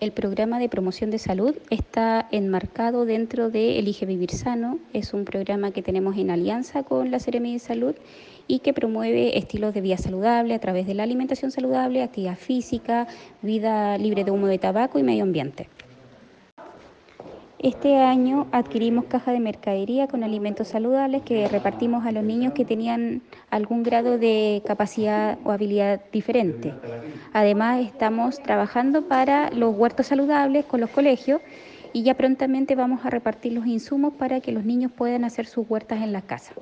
El programa de promoción de salud está enmarcado dentro de Elige Vivir Sano. Es un programa que tenemos en alianza con la Seremi de Salud y que promueve estilos de vida saludable a través de la alimentación saludable, actividad física, vida libre de humo de tabaco y medio ambiente. Este año adquirimos caja de mercadería con alimentos saludables que repartimos a los niños que tenían algún grado de capacidad o habilidad diferente. Además, estamos trabajando para los huertos saludables con los colegios y ya prontamente vamos a repartir los insumos para que los niños puedan hacer sus huertas en la casa.